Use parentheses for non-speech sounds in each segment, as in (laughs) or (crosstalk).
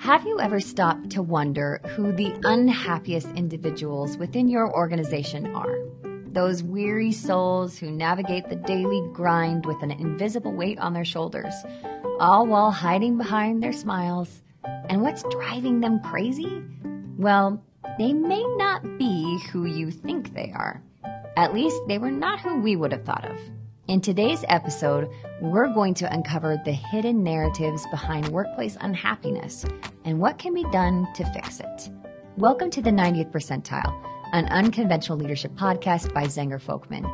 Have you ever stopped to wonder who the unhappiest individuals within your organization are? Those weary souls who navigate the daily grind with an invisible weight on their shoulders, all while hiding behind their smiles. And what's driving them crazy? Well, they may not be who you think they are. At least they were not who we would have thought of. In today's episode, we're going to uncover the hidden narratives behind workplace unhappiness and what can be done to fix it. Welcome to the 90th Percentile, an unconventional leadership podcast by Zenger Folkman.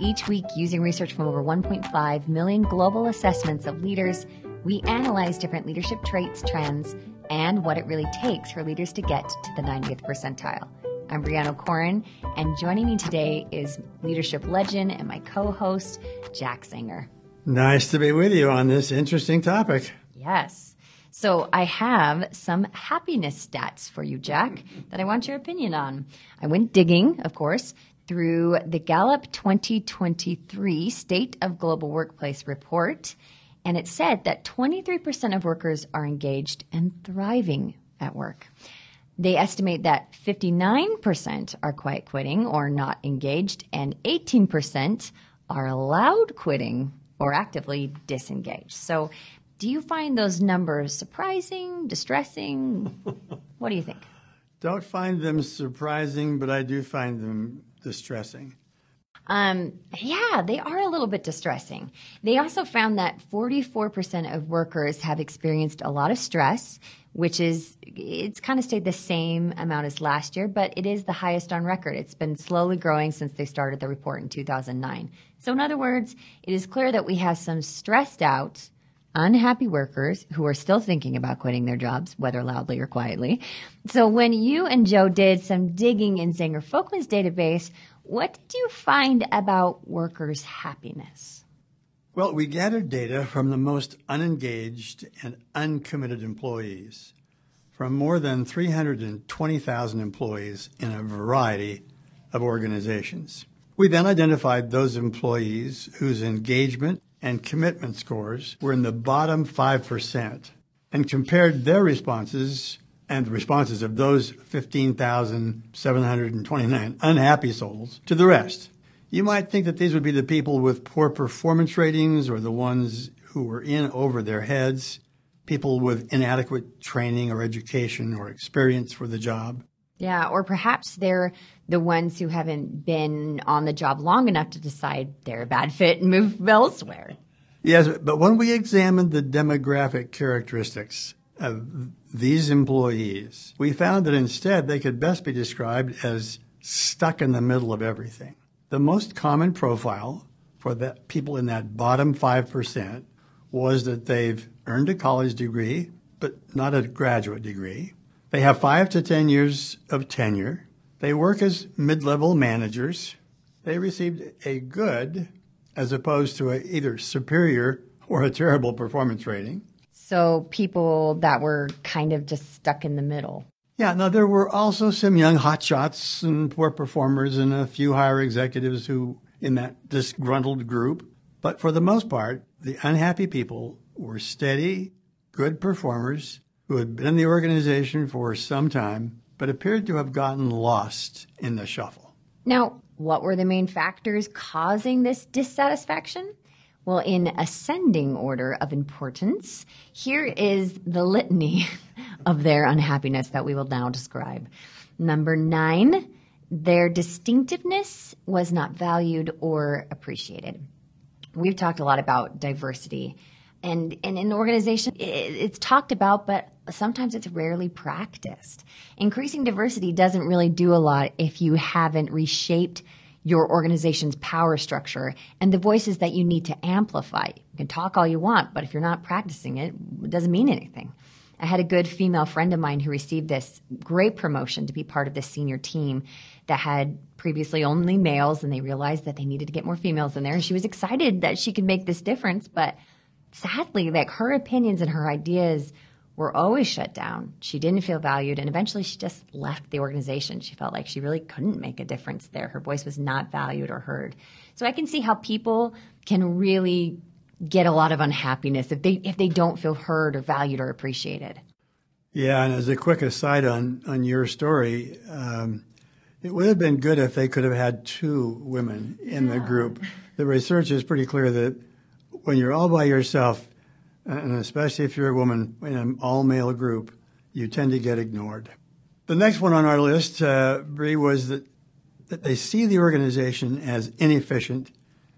Each week, using research from over 1.5 million global assessments of leaders, we analyze different leadership traits, trends, and what it really takes for leaders to get to the 90th percentile. I'm Brianna Corin, and joining me today is leadership legend and my co host, Jack Zenger. Nice to be with you on this interesting topic. Yes. So I have some happiness stats for you, Jack, that I want your opinion on. I went digging, of course, through the Gallup 2023 State of Global Workplace report, and it said that 23% of workers are engaged and thriving at work. They estimate that 59% are quiet quitting or not engaged, and 18% are loud quitting or actively disengaged. So, do you find those numbers surprising, distressing? what do you think? Don't find them surprising, but I do find them distressing. Um, yeah, they are a little bit distressing. They also found that 44% of workers have experienced a lot of stress, which is, it's kind of stayed the same amount as last year, but it is the highest on record. It's been slowly growing since they started the report in 2009. So, in other words, it is clear that we have some stressed out, unhappy workers who are still thinking about quitting their jobs, whether loudly or quietly. So, when you and Joe did some digging in Zenger Folkman's database, what did you find about workers' happiness? Well, we gathered data from the most unengaged and uncommitted employees from more than 320,000 employees in a variety of organizations. We then identified those employees whose engagement and commitment scores were in the bottom 5% and compared their responses and the responses of those 15,729 unhappy souls to the rest. You might think that these would be the people with poor performance ratings or the ones who were in over their heads, people with inadequate training or education or experience for the job. Yeah, or perhaps they're the ones who haven't been on the job long enough to decide they're a bad fit and move elsewhere. Yes, but when we examined the demographic characteristics of these employees, we found that instead they could best be described as stuck in the middle of everything. The most common profile for the people in that bottom 5% was that they've earned a college degree, but not a graduate degree. They have five to 10 years of tenure. They work as mid level managers. They received a good as opposed to a either superior or a terrible performance rating. So people that were kind of just stuck in the middle. Yeah, now there were also some young hotshots and poor performers and a few higher executives who in that disgruntled group. But for the most part, the unhappy people were steady, good performers who had been in the organization for some time, but appeared to have gotten lost in the shuffle. Now, what were the main factors causing this dissatisfaction? Well, in ascending order of importance, here is the litany (laughs) of their unhappiness that we will now describe. Number nine, their distinctiveness was not valued or appreciated. We've talked a lot about diversity. And, and in an organization, it's talked about, but sometimes it's rarely practiced. Increasing diversity doesn't really do a lot if you haven't reshaped your organization's power structure and the voices that you need to amplify. You can talk all you want, but if you're not practicing it, it doesn't mean anything. I had a good female friend of mine who received this great promotion to be part of this senior team that had previously only males and they realized that they needed to get more females in there and she was excited that she could make this difference but sadly like her opinions and her ideas were always shut down. She didn't feel valued, and eventually she just left the organization. She felt like she really couldn't make a difference there. Her voice was not valued or heard. So I can see how people can really get a lot of unhappiness if they if they don't feel heard or valued or appreciated. Yeah, and as a quick aside on, on your story, um, it would have been good if they could have had two women in yeah. the group. The research is pretty clear that when you're all by yourself, and especially if you're a woman in an all male group, you tend to get ignored. The next one on our list, uh, was that, that they see the organization as inefficient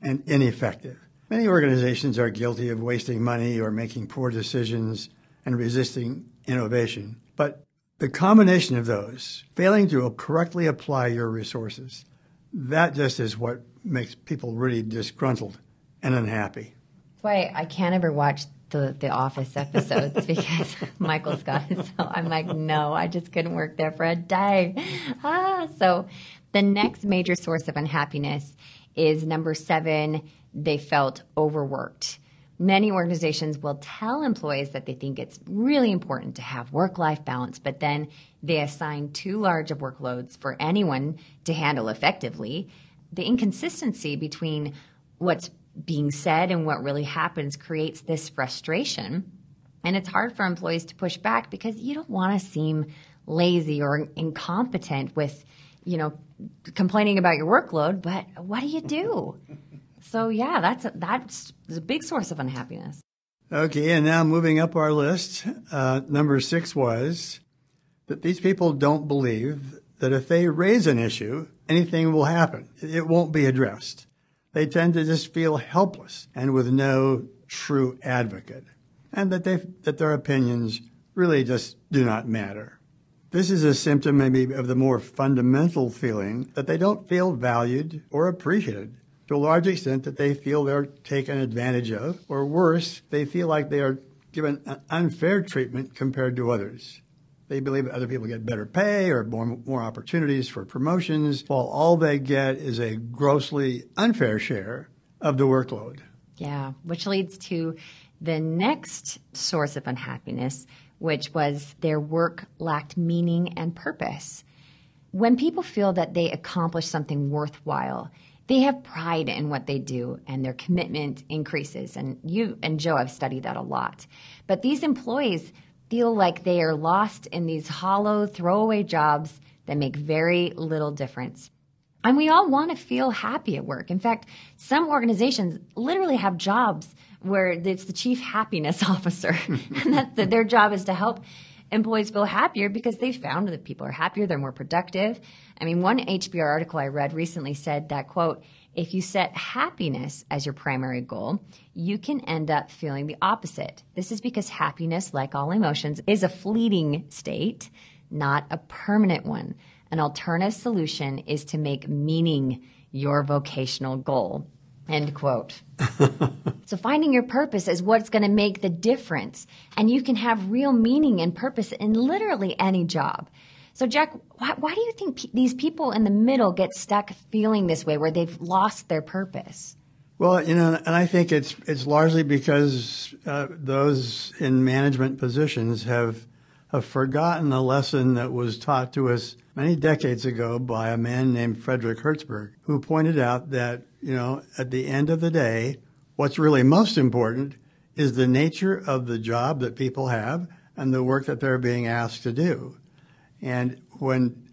and ineffective. Many organizations are guilty of wasting money or making poor decisions and resisting innovation. But the combination of those, failing to correctly apply your resources, that just is what makes people really disgruntled and unhappy. Why I can't ever watch the the Office episodes (laughs) because Michael Scott is so. I'm like, no, I just couldn't work there for a day. Ah, so the next major source of unhappiness is number seven. They felt overworked. Many organizations will tell employees that they think it's really important to have work life balance, but then they assign too large of workloads for anyone to handle effectively. The inconsistency between what's being said and what really happens creates this frustration. And it's hard for employees to push back because you don't want to seem lazy or incompetent with, you know, complaining about your workload, but what do you do? (laughs) So yeah, that's a, that's a big source of unhappiness. Okay, and now moving up our list, uh, number six was that these people don't believe that if they raise an issue, anything will happen. It won't be addressed. They tend to just feel helpless and with no true advocate, and that they that their opinions really just do not matter. This is a symptom maybe of the more fundamental feeling that they don't feel valued or appreciated to a large extent that they feel they're taken advantage of, or worse, they feel like they are given unfair treatment compared to others. They believe that other people get better pay or more, more opportunities for promotions, while all they get is a grossly unfair share of the workload. Yeah, which leads to the next source of unhappiness, which was their work lacked meaning and purpose. When people feel that they accomplish something worthwhile, they have pride in what they do and their commitment increases. And you and Joe have studied that a lot. But these employees feel like they are lost in these hollow, throwaway jobs that make very little difference. And we all want to feel happy at work. In fact, some organizations literally have jobs where it's the chief happiness (laughs) officer, (laughs) and that their job is to help employees feel happier because they found that people are happier, they're more productive. I mean, one HBR article I read recently said that, quote, if you set happiness as your primary goal, you can end up feeling the opposite. This is because happiness, like all emotions, is a fleeting state, not a permanent one. An alternative solution is to make meaning your vocational goal. End quote. (laughs) so finding your purpose is what's going to make the difference. And you can have real meaning and purpose in literally any job. So Jack, why, why do you think p- these people in the middle get stuck feeling this way where they've lost their purpose? Well, you know, and I think it's it's largely because uh, those in management positions have have forgotten the lesson that was taught to us many decades ago by a man named Frederick Herzberg, who pointed out that you know, at the end of the day, what's really most important is the nature of the job that people have and the work that they're being asked to do. And when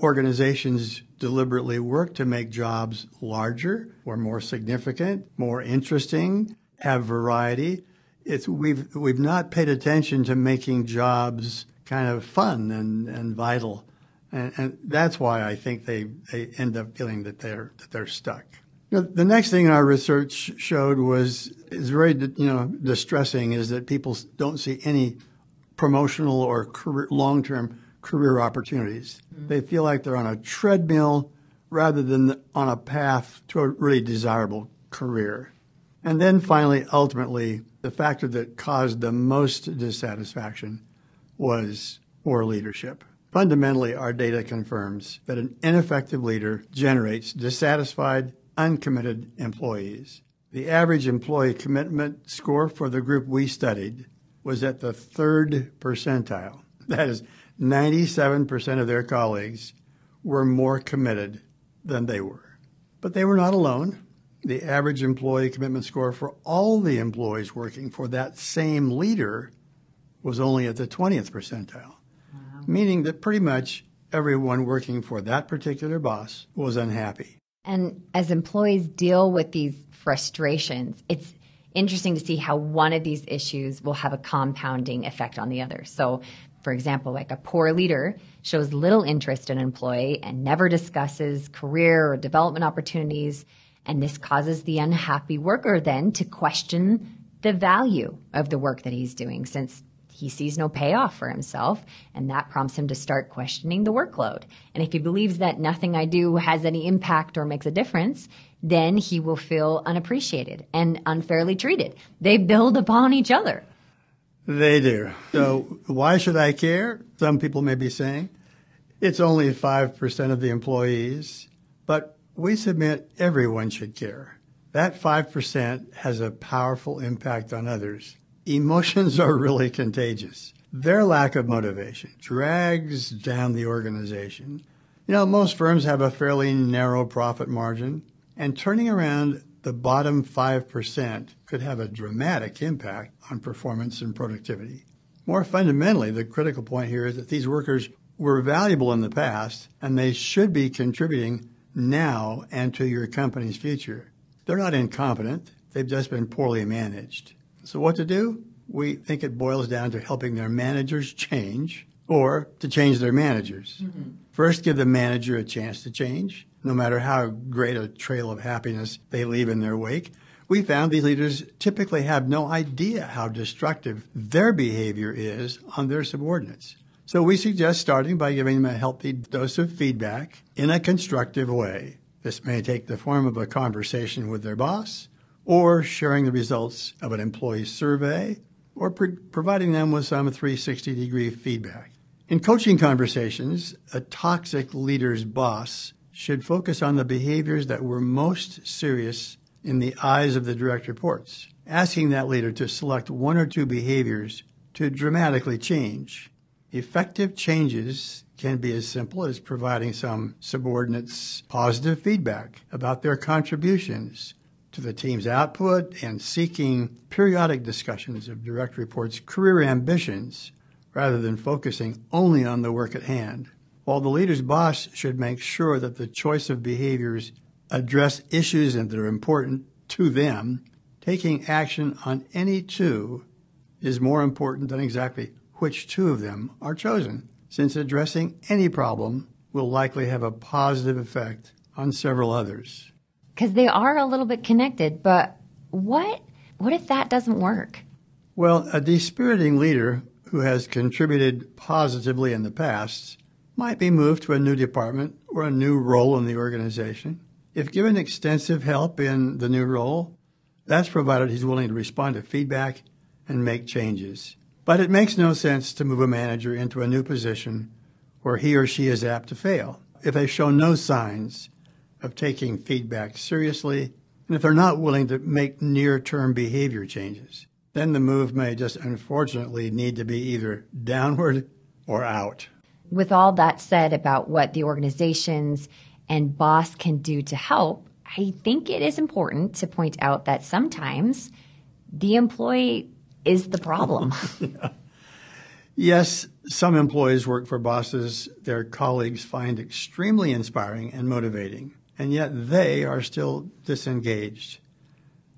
organizations deliberately work to make jobs larger or more significant, more interesting, have variety, it's we've we've not paid attention to making jobs kind of fun and, and vital. And, and that's why I think they, they end up feeling that they're that they're stuck. You know, the next thing our research showed was is very you know distressing is that people don't see any promotional or long term career opportunities. Mm-hmm. They feel like they're on a treadmill rather than on a path to a really desirable career. And then finally, ultimately, the factor that caused the most dissatisfaction was poor leadership. Fundamentally, our data confirms that an ineffective leader generates dissatisfied, uncommitted employees. The average employee commitment score for the group we studied was at the third percentile. That is, 97% of their colleagues were more committed than they were. But they were not alone. The average employee commitment score for all the employees working for that same leader was only at the 20th percentile, meaning that pretty much everyone working for that particular boss was unhappy. And as employees deal with these frustrations, it's interesting to see how one of these issues will have a compounding effect on the other. So, for example, like a poor leader shows little interest in an employee and never discusses career or development opportunities. And this causes the unhappy worker then to question the value of the work that he's doing since he sees no payoff for himself, and that prompts him to start questioning the workload. And if he believes that nothing I do has any impact or makes a difference, then he will feel unappreciated and unfairly treated. They build upon each other. They do. So, why should I care? Some people may be saying. It's only 5% of the employees, but we submit everyone should care. That 5% has a powerful impact on others. Emotions are really contagious. Their lack of motivation drags down the organization. You know, most firms have a fairly narrow profit margin, and turning around the bottom 5% could have a dramatic impact on performance and productivity. More fundamentally, the critical point here is that these workers were valuable in the past and they should be contributing now and to your company's future. They're not incompetent, they've just been poorly managed. So, what to do? We think it boils down to helping their managers change or to change their managers. Mm-hmm. First, give the manager a chance to change, no matter how great a trail of happiness they leave in their wake. We found these leaders typically have no idea how destructive their behavior is on their subordinates. So we suggest starting by giving them a healthy dose of feedback in a constructive way. This may take the form of a conversation with their boss, or sharing the results of an employee survey, or pro- providing them with some 360 degree feedback. In coaching conversations, a toxic leader's boss should focus on the behaviors that were most serious in the eyes of the direct reports, asking that leader to select one or two behaviors to dramatically change. Effective changes can be as simple as providing some subordinates positive feedback about their contributions to the team's output and seeking periodic discussions of direct reports' career ambitions rather than focusing only on the work at hand. While the leader's boss should make sure that the choice of behaviors address issues that are important to them, taking action on any two is more important than exactly which two of them are chosen, since addressing any problem will likely have a positive effect on several others. Because they are a little bit connected, but what what if that doesn't work? Well, a dispiriting leader who has contributed positively in the past might be moved to a new department or a new role in the organization. If given extensive help in the new role, that's provided he's willing to respond to feedback and make changes. But it makes no sense to move a manager into a new position where he or she is apt to fail if they show no signs of taking feedback seriously and if they're not willing to make near term behavior changes. Then the move may just unfortunately need to be either downward or out. With all that said about what the organizations and boss can do to help, I think it is important to point out that sometimes the employee is the problem. (laughs) (laughs) yeah. Yes, some employees work for bosses their colleagues find extremely inspiring and motivating, and yet they are still disengaged.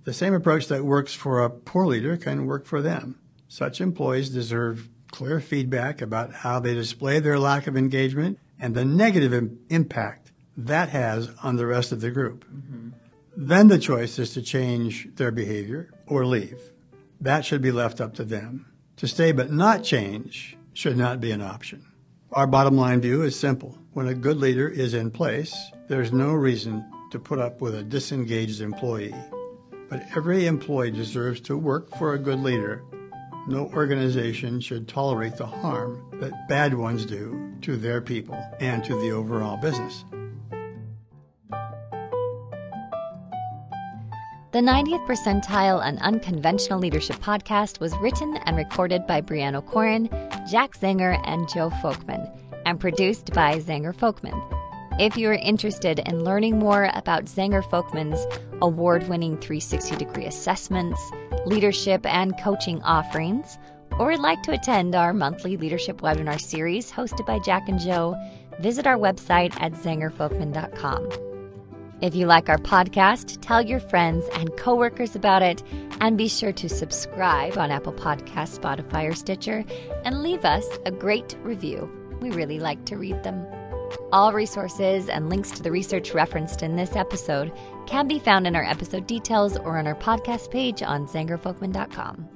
The same approach that works for a poor leader can work for them. Such employees deserve clear feedback about how they display their lack of engagement and the negative Im- impact that has on the rest of the group. Mm-hmm. Then the choice is to change their behavior or leave. That should be left up to them. To stay but not change should not be an option. Our bottom line view is simple. When a good leader is in place, there's no reason to put up with a disengaged employee. But every employee deserves to work for a good leader. No organization should tolerate the harm that bad ones do to their people and to the overall business. The 90th Percentile and Unconventional Leadership podcast was written and recorded by Brianna Corin, Jack Zenger, and Joe Folkman, and produced by Zenger Folkman. If you are interested in learning more about Zenger Folkman's award winning 360 degree assessments, leadership, and coaching offerings, or would like to attend our monthly leadership webinar series hosted by Jack and Joe, visit our website at zengerfolkman.com. If you like our podcast, tell your friends and coworkers about it, and be sure to subscribe on Apple Podcasts, Spotify, or Stitcher, and leave us a great review. We really like to read them. All resources and links to the research referenced in this episode can be found in our episode details or on our podcast page on zengerfolkman.com.